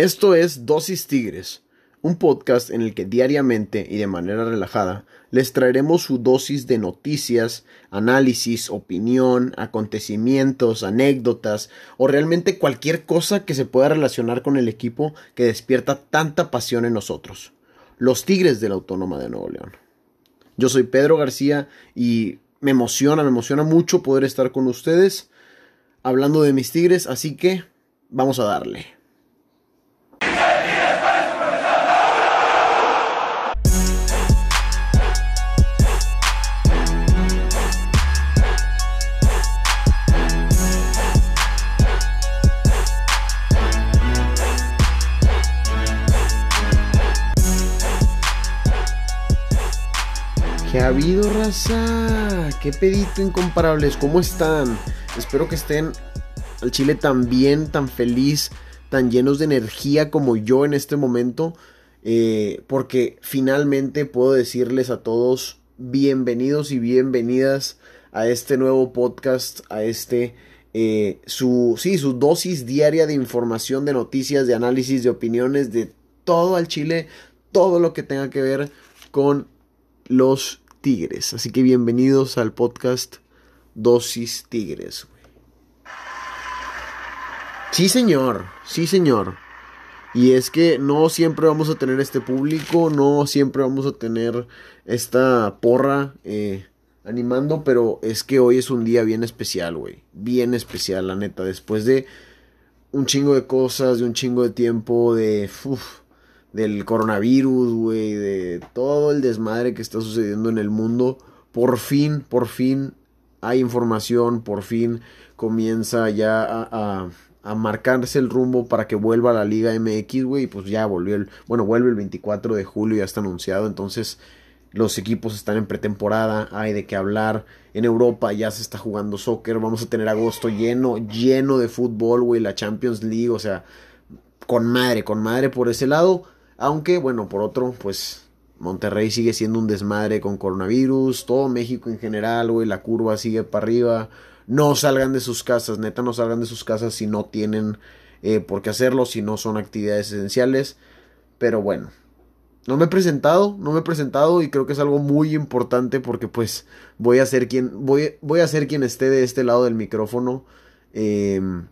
Esto es Dosis Tigres, un podcast en el que diariamente y de manera relajada les traeremos su dosis de noticias, análisis, opinión, acontecimientos, anécdotas o realmente cualquier cosa que se pueda relacionar con el equipo que despierta tanta pasión en nosotros, los Tigres de la Autónoma de Nuevo León. Yo soy Pedro García y me emociona, me emociona mucho poder estar con ustedes hablando de mis Tigres, así que vamos a darle. ¿Qué ha habido, raza? ¿Qué pedito incomparables? ¿Cómo están? Espero que estén al chile tan bien, tan feliz, tan llenos de energía como yo en este momento. Eh, porque finalmente puedo decirles a todos bienvenidos y bienvenidas a este nuevo podcast, a este eh, su sí, su dosis diaria de información, de noticias, de análisis, de opiniones, de todo al Chile, todo lo que tenga que ver con los Tigres. Así que bienvenidos al podcast Dosis Tigres. Sí, señor, sí, señor. Y es que no siempre vamos a tener este público, no siempre vamos a tener esta porra eh, animando, pero es que hoy es un día bien especial, güey. Bien especial, la neta. Después de un chingo de cosas, de un chingo de tiempo, de del coronavirus, güey, de todo el desmadre que está sucediendo en el mundo. Por fin, por fin hay información, por fin comienza ya a, a, marcarse el rumbo para que vuelva a la Liga MX, güey, y pues ya volvió el, bueno, vuelve el 24 de julio, ya está anunciado, entonces los equipos están en pretemporada, hay de qué hablar. En Europa ya se está jugando soccer, vamos a tener agosto lleno, lleno de fútbol, güey, la Champions League, o sea, con madre, con madre por ese lado. Aunque, bueno, por otro, pues Monterrey sigue siendo un desmadre con coronavirus, todo México en general, güey, la curva sigue para arriba. No salgan de sus casas, neta, no salgan de sus casas si no tienen eh, por qué hacerlo, si no son actividades esenciales. Pero bueno, no me he presentado, no me he presentado y creo que es algo muy importante porque pues voy a ser quien, voy, voy a ser quien esté de este lado del micrófono em,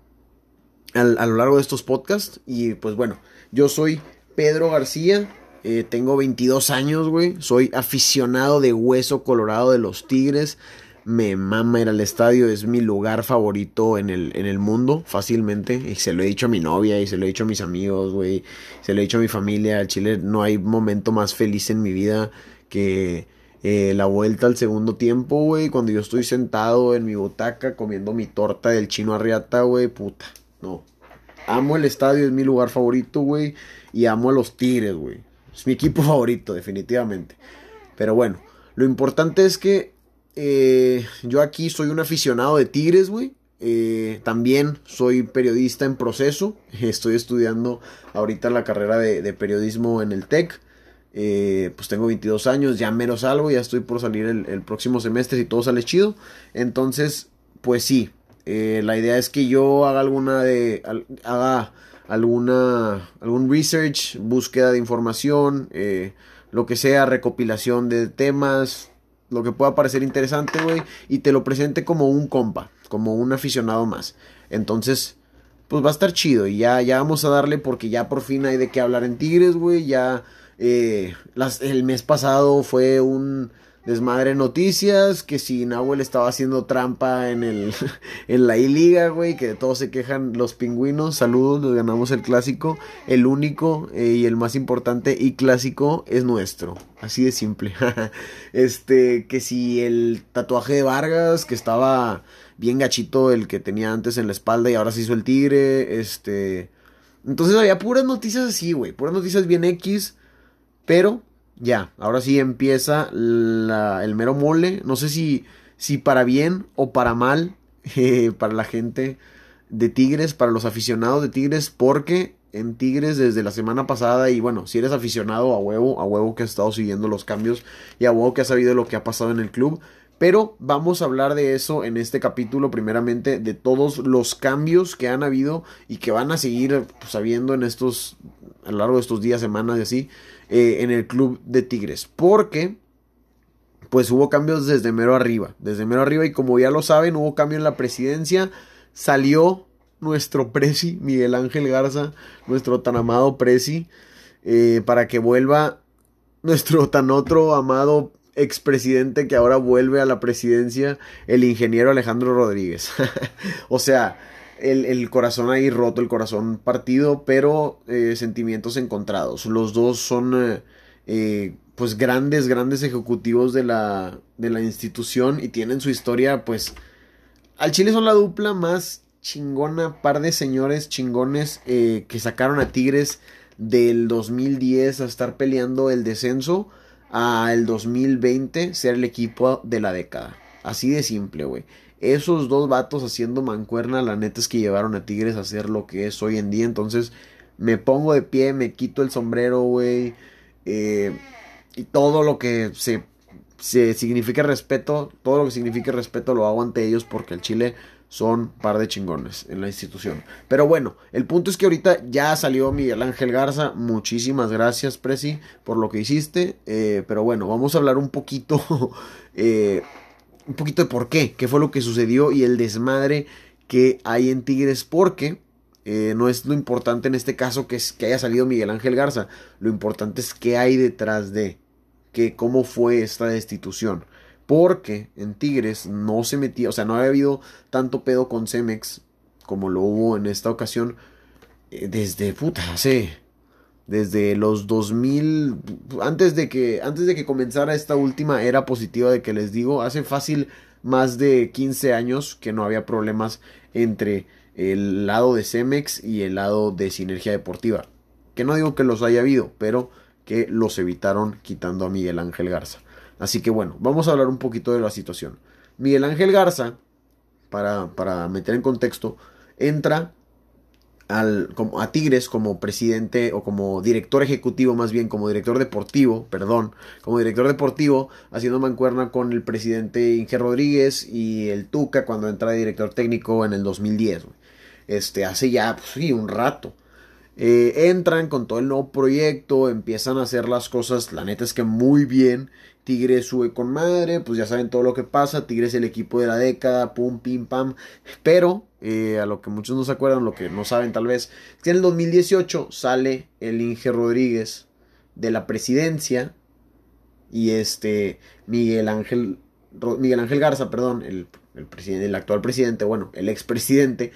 a lo largo de estos podcasts. Y pues bueno, yo soy Pedro García. Eh, tengo 22 años, güey. Soy aficionado de hueso colorado de los Tigres. Me mama ir al estadio. Es mi lugar favorito en el, en el mundo, fácilmente. Y se lo he dicho a mi novia y se lo he dicho a mis amigos, güey. Se lo he dicho a mi familia. Al Chile no hay momento más feliz en mi vida que eh, la vuelta al segundo tiempo, güey. Cuando yo estoy sentado en mi butaca comiendo mi torta del chino arriata, güey. Puta, no. Amo el estadio, es mi lugar favorito, güey. Y amo a los Tigres, güey. Es mi equipo favorito, definitivamente. Pero bueno, lo importante es que eh, yo aquí soy un aficionado de Tigres, güey. Eh, también soy periodista en proceso. Estoy estudiando ahorita la carrera de, periodismo en el TEC. Eh, pues tengo 22 años, ya menos salgo, ya estoy por salir el, el, próximo semestre si todo sale chido. Entonces, pues sí, la idea es que yo haga alguna de... haga alguna, algún research, búsqueda de información, eh, lo que sea, recopilación de temas, lo que pueda parecer interesante, güey, y te lo presente como un compa, como un aficionado más. Entonces, pues va a estar chido y ya, ya vamos a darle porque ya por fin hay de qué hablar en Tigres, güey, ya eh, el mes pasado fue un desmadre noticias, que si Nahuel estaba haciendo trampa en el en la I-Liga, güey, que de todos se quejan los pingüinos. Saludos, nos ganamos el clásico. El único eh, y el más importante y clásico es nuestro. Así de simple. este, que si el tatuaje de Vargas, que estaba bien gachito el que tenía antes en la espalda y ahora se hizo el tigre, este... Entonces había puras noticias así, güey, puras noticias bien X, pero ya, ahora sí empieza el mero mole. No sé si, si para bien o para mal eh, para la gente de Tigres, para los aficionados de Tigres, porque en Tigres desde la semana pasada y bueno, si eres aficionado a huevo, a huevo que has estado siguiendo los cambios y a huevo que has sabido lo que ha pasado en el club, Pero vamos a hablar de eso en este capítulo, primeramente, de todos los cambios que han habido y que van a seguir pues, habiendo en estos, a lo largo de estos días, semanas y así, eh, en el club de Tigres. Porque, pues hubo cambios desde mero arriba, desde mero arriba y como ya lo saben, hubo cambio en la presidencia, salió nuestro presi, Miguel Ángel Garza, nuestro tan amado presi, eh, para que vuelva nuestro tan otro amado expresidente que ahora vuelve a la presidencia, el ingeniero Alejandro Rodríguez. o sea, el, corazón ahí roto, el corazón partido, pero eh, sentimientos encontrados. Los dos son eh, eh, pues grandes, grandes ejecutivos de la, de la institución y tienen su historia pues... Al Chile son la dupla más chingona, par de señores chingones que sacaron a Tigres del 2010 a estar peleando el descenso a el 2020 ser el equipo de la década. Así de simple, güey. Esos dos vatos haciendo mancuerna, la neta es que llevaron a Tigres a ser lo que es hoy en día. Entonces me pongo de pie, me quito el sombrero, güey. Eh, y todo lo que se, se signifique respeto, todo lo que signifique respeto lo hago ante ellos porque el Chile son par de chingones en la institución. Pero bueno, el punto es que ahorita ya salió Miguel Ángel Garza. Muchísimas gracias, Presi, por lo que hiciste. Eh, pero bueno, vamos a hablar un poquito, eh, un poquito de por qué, qué fue lo que sucedió y el desmadre que hay en Tigres, porque eh, no es lo importante en este caso que, es, que haya salido Miguel Ángel Garza. Lo importante es qué hay detrás de, que cómo fue esta destitución. Porque en Tigres no se metía, o sea, no había habido tanto pedo con Cemex como lo hubo en esta ocasión eh, desde puta, hace desde los 2000 antes de que antes de que comenzara esta última era positiva de que les digo, hace fácil más de 15 años que no había problemas entre el lado de Cemex y el lado de Sinergia Deportiva. Que no digo que los haya habido, pero que los evitaron quitando a Miguel Ángel Garza. Así que bueno, vamos a hablar un poquito de la situación. Miguel Ángel Garza, para, para meter en contexto, entra al, como, a Tigres como presidente o como director ejecutivo, más bien como director deportivo, perdón, como director deportivo, haciendo mancuerna con el presidente Inge Rodríguez y el Tuca cuando entra de director técnico en el 2010. Este, hace ya pues, sí, un rato. Eh, entran con todo el nuevo proyecto, empiezan a hacer las cosas, la neta es que muy bien. Tigres sube con madre, pues ya saben todo lo que pasa. Tigres el equipo de la década, pum, pim, pam. Pero, eh, a lo que muchos no se acuerdan, lo que no saben tal vez, es que en el 2018 sale el Inge Rodríguez de la presidencia y este Miguel Ángel, Miguel Ángel Garza, perdón, el, el, actual presidente, bueno, el expresidente,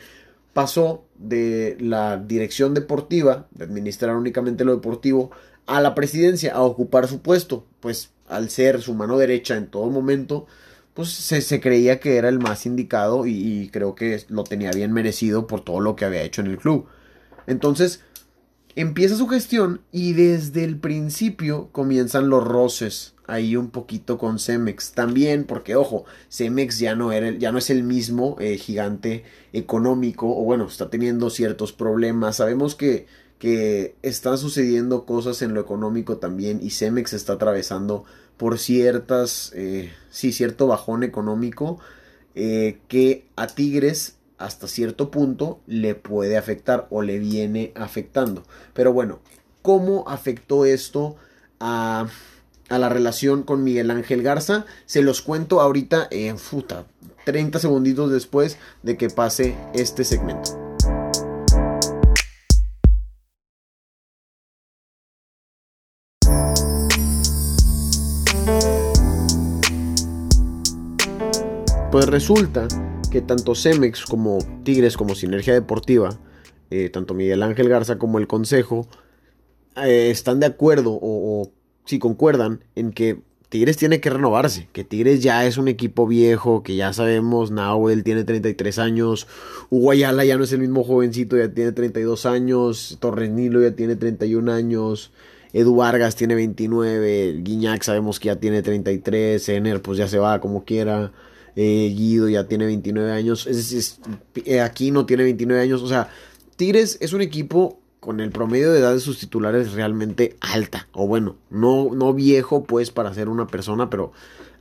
pasó de la dirección deportiva, de administrar únicamente lo deportivo, a la presidencia, a ocupar su puesto, pues al ser su mano derecha en todo momento, pues se, creía que era el más indicado y, creo que lo tenía bien merecido por todo lo que había hecho en el club. Entonces, empieza su gestión y desde el principio comienzan los roces ahí un poquito con Cemex. También porque, ojo, Cemex ya no, era, ya no es el mismo eh, gigante económico, o bueno, está teniendo ciertos problemas. Sabemos que, que están sucediendo cosas en lo económico también y Cemex está atravesando por ciertas, eh, sí, cierto bajón económico eh, que a Tigres hasta cierto punto le puede afectar o le viene afectando. Pero bueno, ¿cómo afectó esto a a la relación con Miguel Ángel Garza. Se los cuento ahorita en futa, 30 segunditos después de que pase este segmento. Pues resulta que tanto Cemex como Tigres como Sinergia Deportiva, eh, tanto Miguel Ángel Garza como el Consejo, eh, están de acuerdo o, si concuerdan en que Tigres tiene que renovarse, que Tigres ya es un equipo viejo, que ya sabemos, Nahuel tiene 33 años, Hugo ya no es el mismo jovencito, ya tiene 32 años, Torres Nilo ya tiene 31 años, Edu Vargas tiene 29, Guiñac sabemos que ya tiene 33, Ener pues ya se va como quiera, eh, Guido ya tiene 29 años, es, eh, aquí no tiene 29 años, o sea, Tigres es un equipo con el promedio de edad de sus titulares realmente alta. O bueno, no, no viejo pues para ser una persona, pero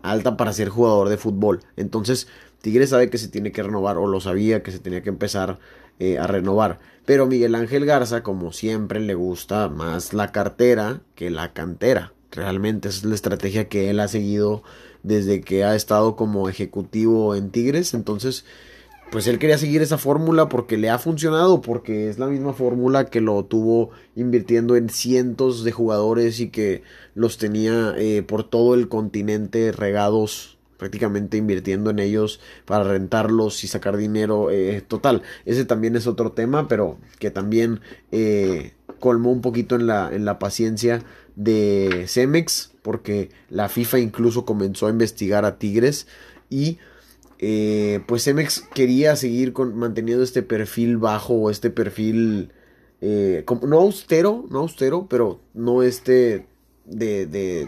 alta para ser jugador de fútbol. Entonces, Tigres sabe que se tiene que renovar, o lo sabía que se tenía que empezar eh, a renovar. Pero Miguel Ángel Garza, como siempre, le gusta más la cartera que la cantera. Realmente es la estrategia que él ha seguido desde que ha estado como ejecutivo en Tigres. Entonces, pues él quería seguir esa fórmula porque le ha funcionado, porque es la misma fórmula que lo tuvo invirtiendo en cientos de jugadores y que los tenía eh, por todo el continente regados prácticamente invirtiendo en ellos para rentarlos y sacar dinero eh, total. Ese también es otro tema, pero que también eh, colmó un poquito en la, en la paciencia de Cemex, porque la FIFA incluso comenzó a investigar a Tigres y eh, pues Cemex quería seguir con, manteniendo este perfil bajo o este perfil como, no austero, no austero, pero no este de, de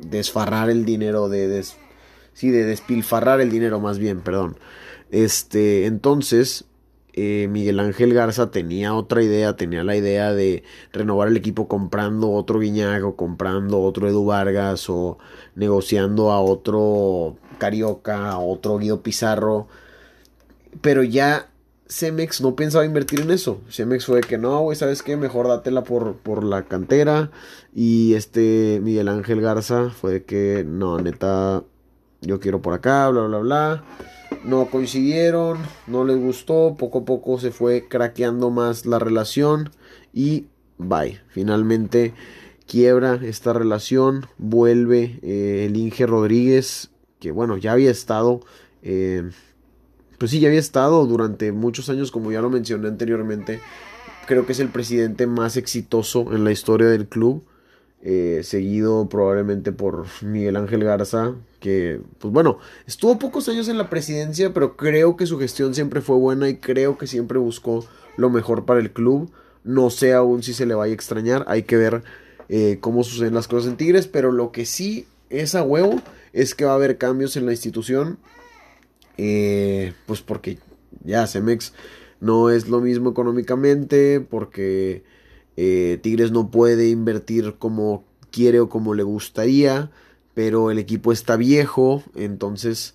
desfarrar el dinero, de, Sí, de despilfarrar el dinero más bien, perdón. Este, entonces, eh, Miguel Ángel Garza tenía otra idea, tenía la idea de renovar el equipo comprando otro Guiñago, comprando otro Edu Vargas o negociando a otro Carioca, a otro Guido Pizarro. Pero ya Cemex no pensaba invertir en eso. Cemex fue que no, güey, ¿sabes qué? Mejor dátela por, por la cantera. Y este Miguel Ángel Garza fue que no, neta, yo quiero por acá, bla, bla, bla. No coincidieron, no les gustó, poco a poco se fue craqueando más la relación y bye. Finalmente quiebra esta relación, vuelve eh, el Inge Rodríguez, que bueno, ya había estado, eh, pues sí, ya había estado durante muchos años, como ya lo mencioné anteriormente. Creo que es el presidente más exitoso en la historia del club. Eh, seguido probablemente por Miguel Ángel Garza, que, pues bueno, estuvo pocos años en la presidencia, pero creo que su gestión siempre fue buena y creo que siempre buscó lo mejor para el club. No sé aún si se le vaya a extrañar, hay que ver eh, cómo suceden las cosas en Tigres, pero lo que sí es a huevo es que va a haber cambios en la institución, eh, pues porque ya Cemex no es lo mismo económicamente, porque eh, Tigres no puede invertir como quiere o como le gustaría, pero el equipo está viejo, entonces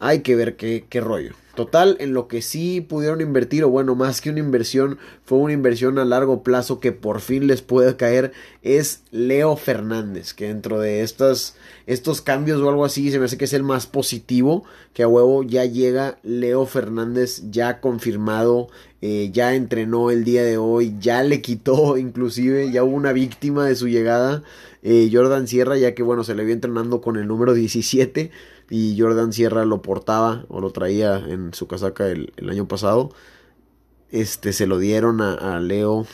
hay que ver qué, rollo. Total, en lo que sí pudieron invertir, o bueno, más que una inversión, fue una inversión a largo plazo que por fin les puede caer, es Leo Fernández, que dentro de estas, estos cambios o algo así, se me hace que es el más positivo, que a huevo ya llega Leo Fernández ya confirmado, eh, ya entrenó el día de hoy, ya le quitó inclusive, ya hubo una víctima de su llegada, eh, Jordan Sierra, ya que bueno, se le vio entrenando con el número 17 y Jordan Sierra lo portaba o lo traía en su casaca el, año pasado. Este se lo dieron a, Leo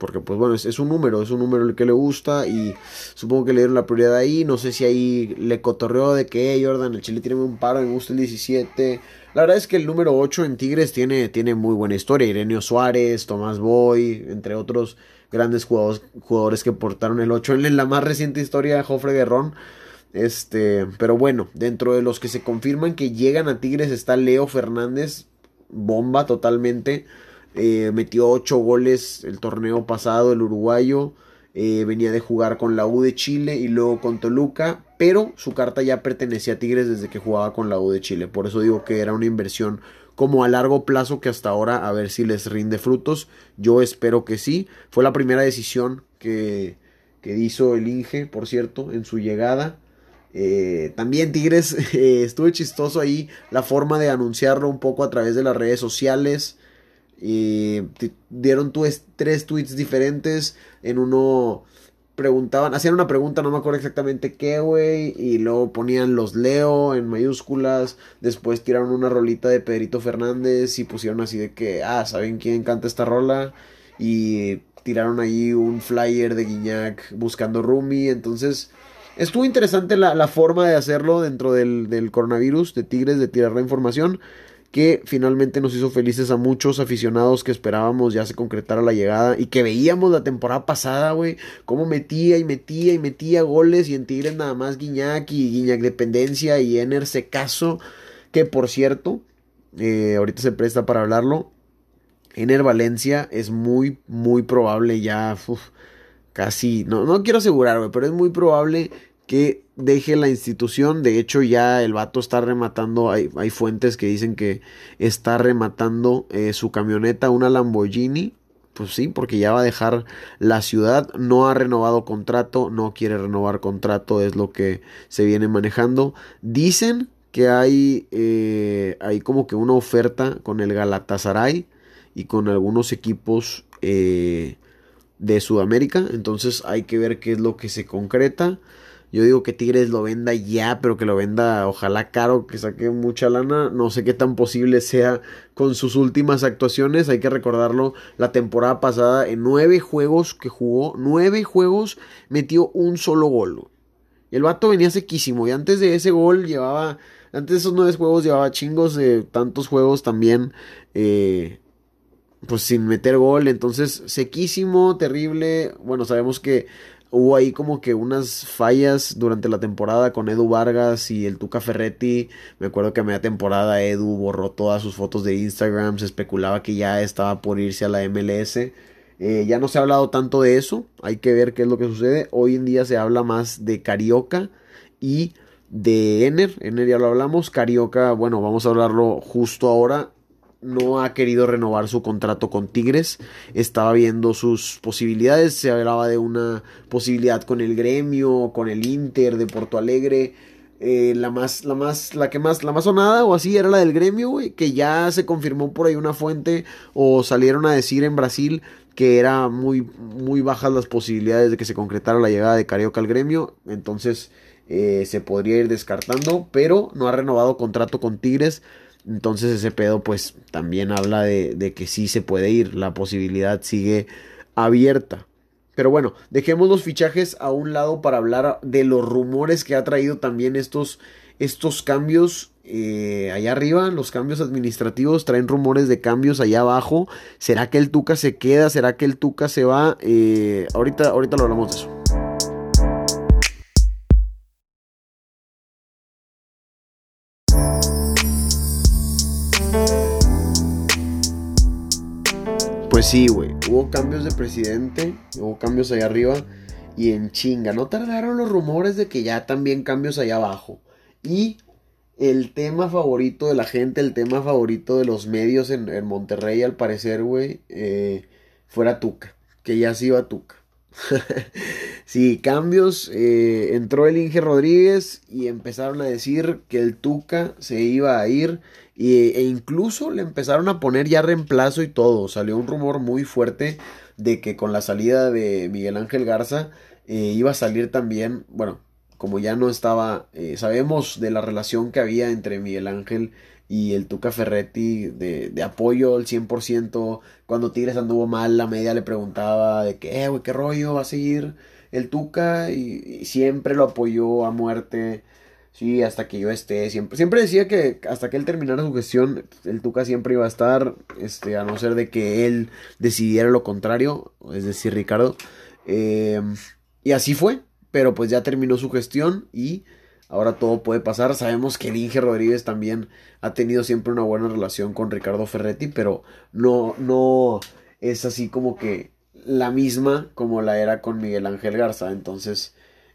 porque pues bueno, es, un número, es un número el que le gusta y supongo que le dieron la prioridad ahí, no sé si ahí le cotorreó de que Jordan, el Chile tiene un paro, me gusta el 17. La verdad es que el número 8 en Tigres tiene, tiene muy buena historia, Ireneo Suárez, Tomás Boy, entre otros grandes jugadores, jugadores que portaron el 8 en la más reciente historia, Jofre Guerrón. Este, pero bueno, dentro de los que se confirman que llegan a Tigres está Leo Fernández, bomba totalmente. Eh, metió 8 goles el torneo pasado, el uruguayo. Eh, venía de jugar con la U de Chile y luego con Toluca, pero su carta ya pertenecía a Tigres desde que jugaba con la U de Chile. Por eso digo que era una inversión como a largo plazo que hasta ahora a ver si les rinde frutos. Yo espero que sí. Fue la primera decisión que, que hizo el Inge, por cierto, en su llegada. Eh, también Tigres eh, estuvo chistoso ahí la forma de anunciarlo un poco a través de las redes sociales. Dieron tres tweets diferentes. En uno preguntaban, hacían una pregunta, no me acuerdo exactamente qué, güey. Y luego ponían los Leo en mayúsculas. Después tiraron una rolita de Pedrito Fernández y pusieron así de que, ah, ¿saben quién canta esta rola? Y tiraron ahí un flyer de Guiñac buscando Rumi. Entonces Estuvo interesante la, forma de hacerlo dentro del, coronavirus, de Tigres, de tirar la información, que finalmente nos hizo felices a muchos aficionados que esperábamos ya se concretara la llegada y que veíamos la temporada pasada, güey, cómo metía y metía y metía goles y en Tigres nada más Guiñac y Guiñac Dependencia y Ener Secaso, que por cierto, eh, ahorita se presta para hablarlo, Ener Valencia es muy, muy probable ya, casi, no, no quiero asegurar, güey, pero es muy probable que deje la institución. De hecho, ya el vato está rematando. Hay, hay fuentes que dicen que está rematando eh, su camioneta, una Lamborghini. Pues sí, porque ya va a dejar la ciudad. No ha renovado contrato, no quiere renovar contrato, es lo que se viene manejando. Dicen que hay, eh, hay como que una oferta con el Galatasaray y con algunos equipos eh, de Sudamérica. Entonces hay que ver qué es lo que se concreta. Yo digo que Tigres lo venda ya, pero que lo venda ojalá caro, que saque mucha lana. No sé qué tan posible sea con sus últimas actuaciones. Hay que recordarlo, la temporada pasada en nueve juegos que jugó, nueve juegos metió un solo gol. El vato venía sequísimo y antes de ese gol llevaba, antes de esos nueve juegos llevaba chingos de tantos juegos también. Eh, pues sin meter gol, entonces sequísimo, terrible. Bueno, sabemos que hubo ahí como que unas fallas durante la temporada con Edu Vargas y el Tuca Ferretti. Me acuerdo que a media temporada Edu borró todas sus fotos de Instagram, se especulaba que ya estaba por irse a la MLS. Eh, ya no se ha hablado tanto de eso, hay que ver qué es lo que sucede. Hoy en día se habla más de Carioca y de Ener. Ener ya lo hablamos, Carioca, bueno, vamos a hablarlo justo ahora no ha querido renovar su contrato con Tigres. Estaba viendo sus posibilidades. Se hablaba de una posibilidad con el gremio, con el Inter de Porto Alegre. Eh, la más, la más, la que más, la más sonada o así era la del gremio, que ya se confirmó por ahí una fuente o salieron a decir en Brasil que era muy, muy bajas las posibilidades de que se concretara la llegada de Carioca al gremio. Entonces eh, se podría ir descartando, pero no ha renovado contrato con Tigres. Entonces ese pedo pues también habla de, que sí se puede ir, la posibilidad sigue abierta. Pero bueno, dejemos los fichajes a un lado para hablar de los rumores que ha traído también estos, estos cambios eh, allá arriba, los cambios administrativos traen rumores de cambios allá abajo. ¿Será que el Tuca se queda? ¿Será que el Tuca se va? Eh, ahorita, ahorita lo hablamos de eso. Sí, güey. Hubo cambios de presidente, hubo cambios allá arriba y en chinga. No tardaron los rumores de que ya también cambios allá abajo. Y el tema favorito de la gente, el tema favorito de los medios en, Monterrey, al parecer, güey, eh, fuera Tuca. Que ya se iba Tuca. sí, cambios. Eh, entró el Inge Rodríguez y empezaron a decir que el Tuca se iba a ir e incluso le empezaron a poner ya reemplazo y todo. Salió un rumor muy fuerte de que con la salida de Miguel Ángel Garza eh, iba a salir también, bueno, como ya no estaba, eh, sabemos de la relación que había entre Miguel Ángel y el Tuca Ferretti de, de apoyo al 100%. Cuando Tigres anduvo mal, la media le preguntaba de que, eh, güey, ¿qué rollo va a seguir el Tuca? y siempre lo apoyó a muerte. Sí, hasta que yo esté. Siempre, siempre decía que hasta que él terminara su gestión, el Tuca siempre iba a estar, este, a no ser de que él decidiera lo contrario, es decir, Ricardo. Em, y así fue, pero pues ya terminó su gestión y ahora todo puede pasar. Sabemos que el Rodríguez también ha tenido siempre una buena relación con Ricardo Ferretti, pero no, no es así como que la misma como la era con Miguel Ángel Garza. Entonces,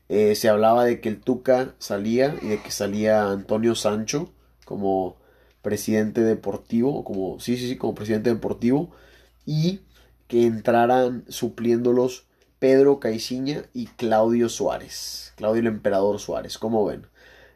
eh, se hablaba de que el Tuca salía y de que salía Antonio Sancho como presidente deportivo, como, sí, sí, sí, como presidente deportivo, y que entraran supliéndolos Pedro Caiciña y Claudio Suárez, Claudio el Emperador Suárez, ¿cómo ven?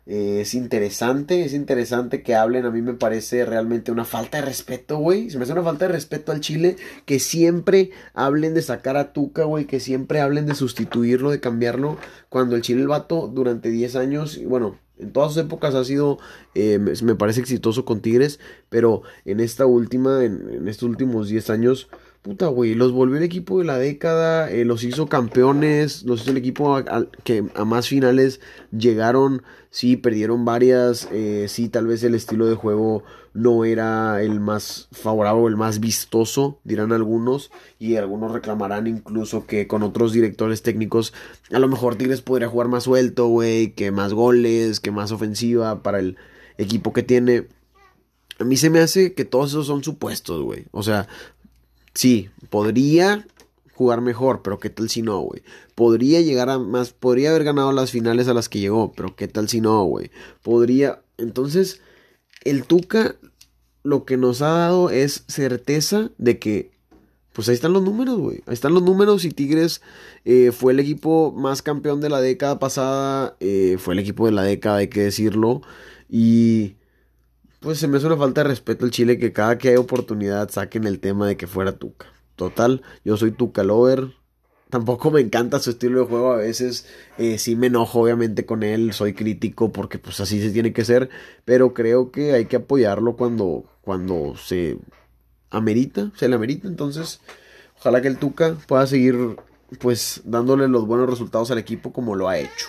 Eh, es interesante, es interesante que hablen. A mí me parece realmente una falta de respeto, güey. Se me hace una falta de respeto al Chile que siempre hablen de sacar a Tuca, güey. Que siempre hablen de sustituirlo, de cambiarlo. Cuando el Chile, el vato, durante 10 años, y bueno, en todas sus épocas ha sido, eh, me parece exitoso con Tigres. Pero en esta última, en estos últimos 10 años puta, güey, los volvió el equipo de la década, eh, los hizo campeones, los hizo el equipo que a más finales llegaron, sí, perdieron varias, eh, sí, tal vez el estilo de juego no era el más favorable, el más vistoso, dirán algunos, y algunos reclamarán incluso que con otros directores técnicos, a lo mejor Tigres podría jugar más suelto, güey, que más goles, que más ofensiva para el equipo que tiene. A mí se me hace que todos esos son supuestos, güey. O sea, Sí, podría jugar mejor, pero qué tal si no, güey. Podría llegar a más, podría haber ganado las finales a las que llegó, pero qué tal si no, güey. Podría, entonces, el Tuca lo que nos ha dado es certeza de que, pues ahí están los números, güey. Ahí están los números y Tigres eh, fue el equipo más campeón de la década pasada, eh, fue el equipo de la década, hay que decirlo. Y pues se me hace una falta de respeto al Chile que cada que hay oportunidad saquen el tema de que fuera Tuca. Total, yo soy Tuca Lover. Tampoco me encanta su estilo de juego. A veces eh, sí me enojo obviamente con él. Soy crítico porque pues así se tiene que ser. Pero creo que hay que apoyarlo cuando, cuando se amerita. Se le amerita. Entonces, ojalá que el Tuca pueda seguir pues dándole los buenos resultados al equipo como lo ha hecho.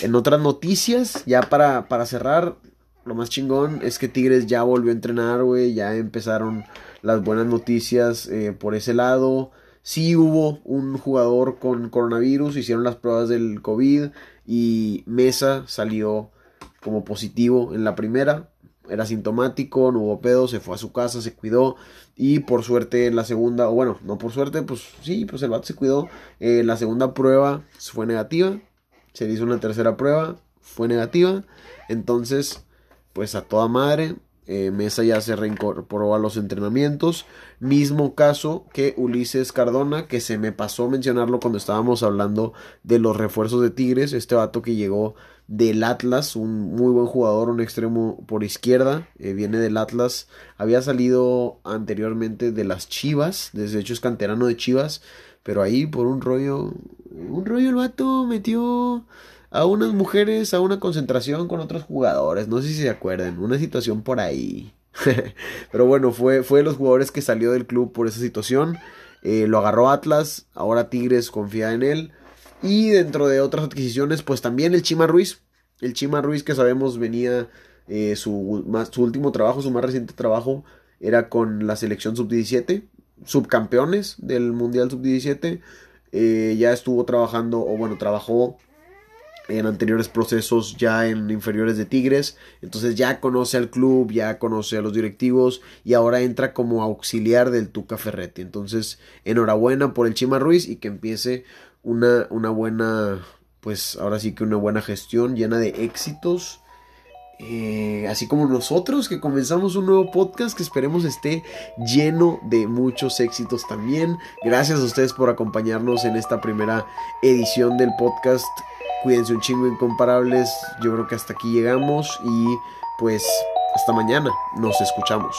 En otras noticias, ya para, para cerrar, lo más chingón es que Tigres ya volvió a entrenar, güey. Ya empezaron las buenas noticias eh, por ese lado. Sí hubo un jugador con coronavirus, hicieron las pruebas del COVID y Mesa salió como positivo en la primera. Era sintomático, no hubo pedo, se fue a su casa, se cuidó. Y por suerte en la segunda, o bueno, no por suerte, pues sí, pues el vato se cuidó. Eh, la segunda prueba fue negativa. Se hizo una tercera prueba, fue negativa. Entonces, pues a toda madre. Eh, Mesa ya se reincorporó a los entrenamientos. Mismo caso que Ulises Cardona, que se me pasó mencionarlo cuando estábamos hablando de los refuerzos de Tigres. Este vato que llegó del Atlas, un muy buen jugador, un extremo por izquierda, eh, viene del Atlas. Había salido anteriormente de las Chivas, desde hecho es canterano de Chivas, pero ahí por un rollo, un rollo el vato metió a unas mujeres a una concentración con otros jugadores. No sé si se acuerdan, una situación por ahí. Pero bueno, fue, fue de los jugadores que salió del club por esa situación. Eh, lo agarró Atlas, ahora Tigres confía en él. Y dentro de otras adquisiciones, pues también el Chima Ruiz. El Chima Ruiz que sabemos venía eh, su, su último trabajo, su más reciente trabajo, era con la selección sub-17, subcampeones del Mundial sub-17. Eh, ya estuvo trabajando, o bueno, trabajó en anteriores procesos ya en inferiores de Tigres, entonces ya conoce al club, ya conoce a los directivos y ahora entra como auxiliar del Tuca Ferretti. Entonces, enhorabuena por el Chima Ruiz y que empiece una, una buena, pues ahora sí que una buena gestión llena de éxitos. Eh, así como nosotros que comenzamos un nuevo podcast que esperemos esté lleno de muchos éxitos también. Gracias a ustedes por acompañarnos en esta primera edición del podcast Cuídense un chingo incomparables. Yo creo que hasta aquí llegamos y pues hasta mañana. Nos escuchamos.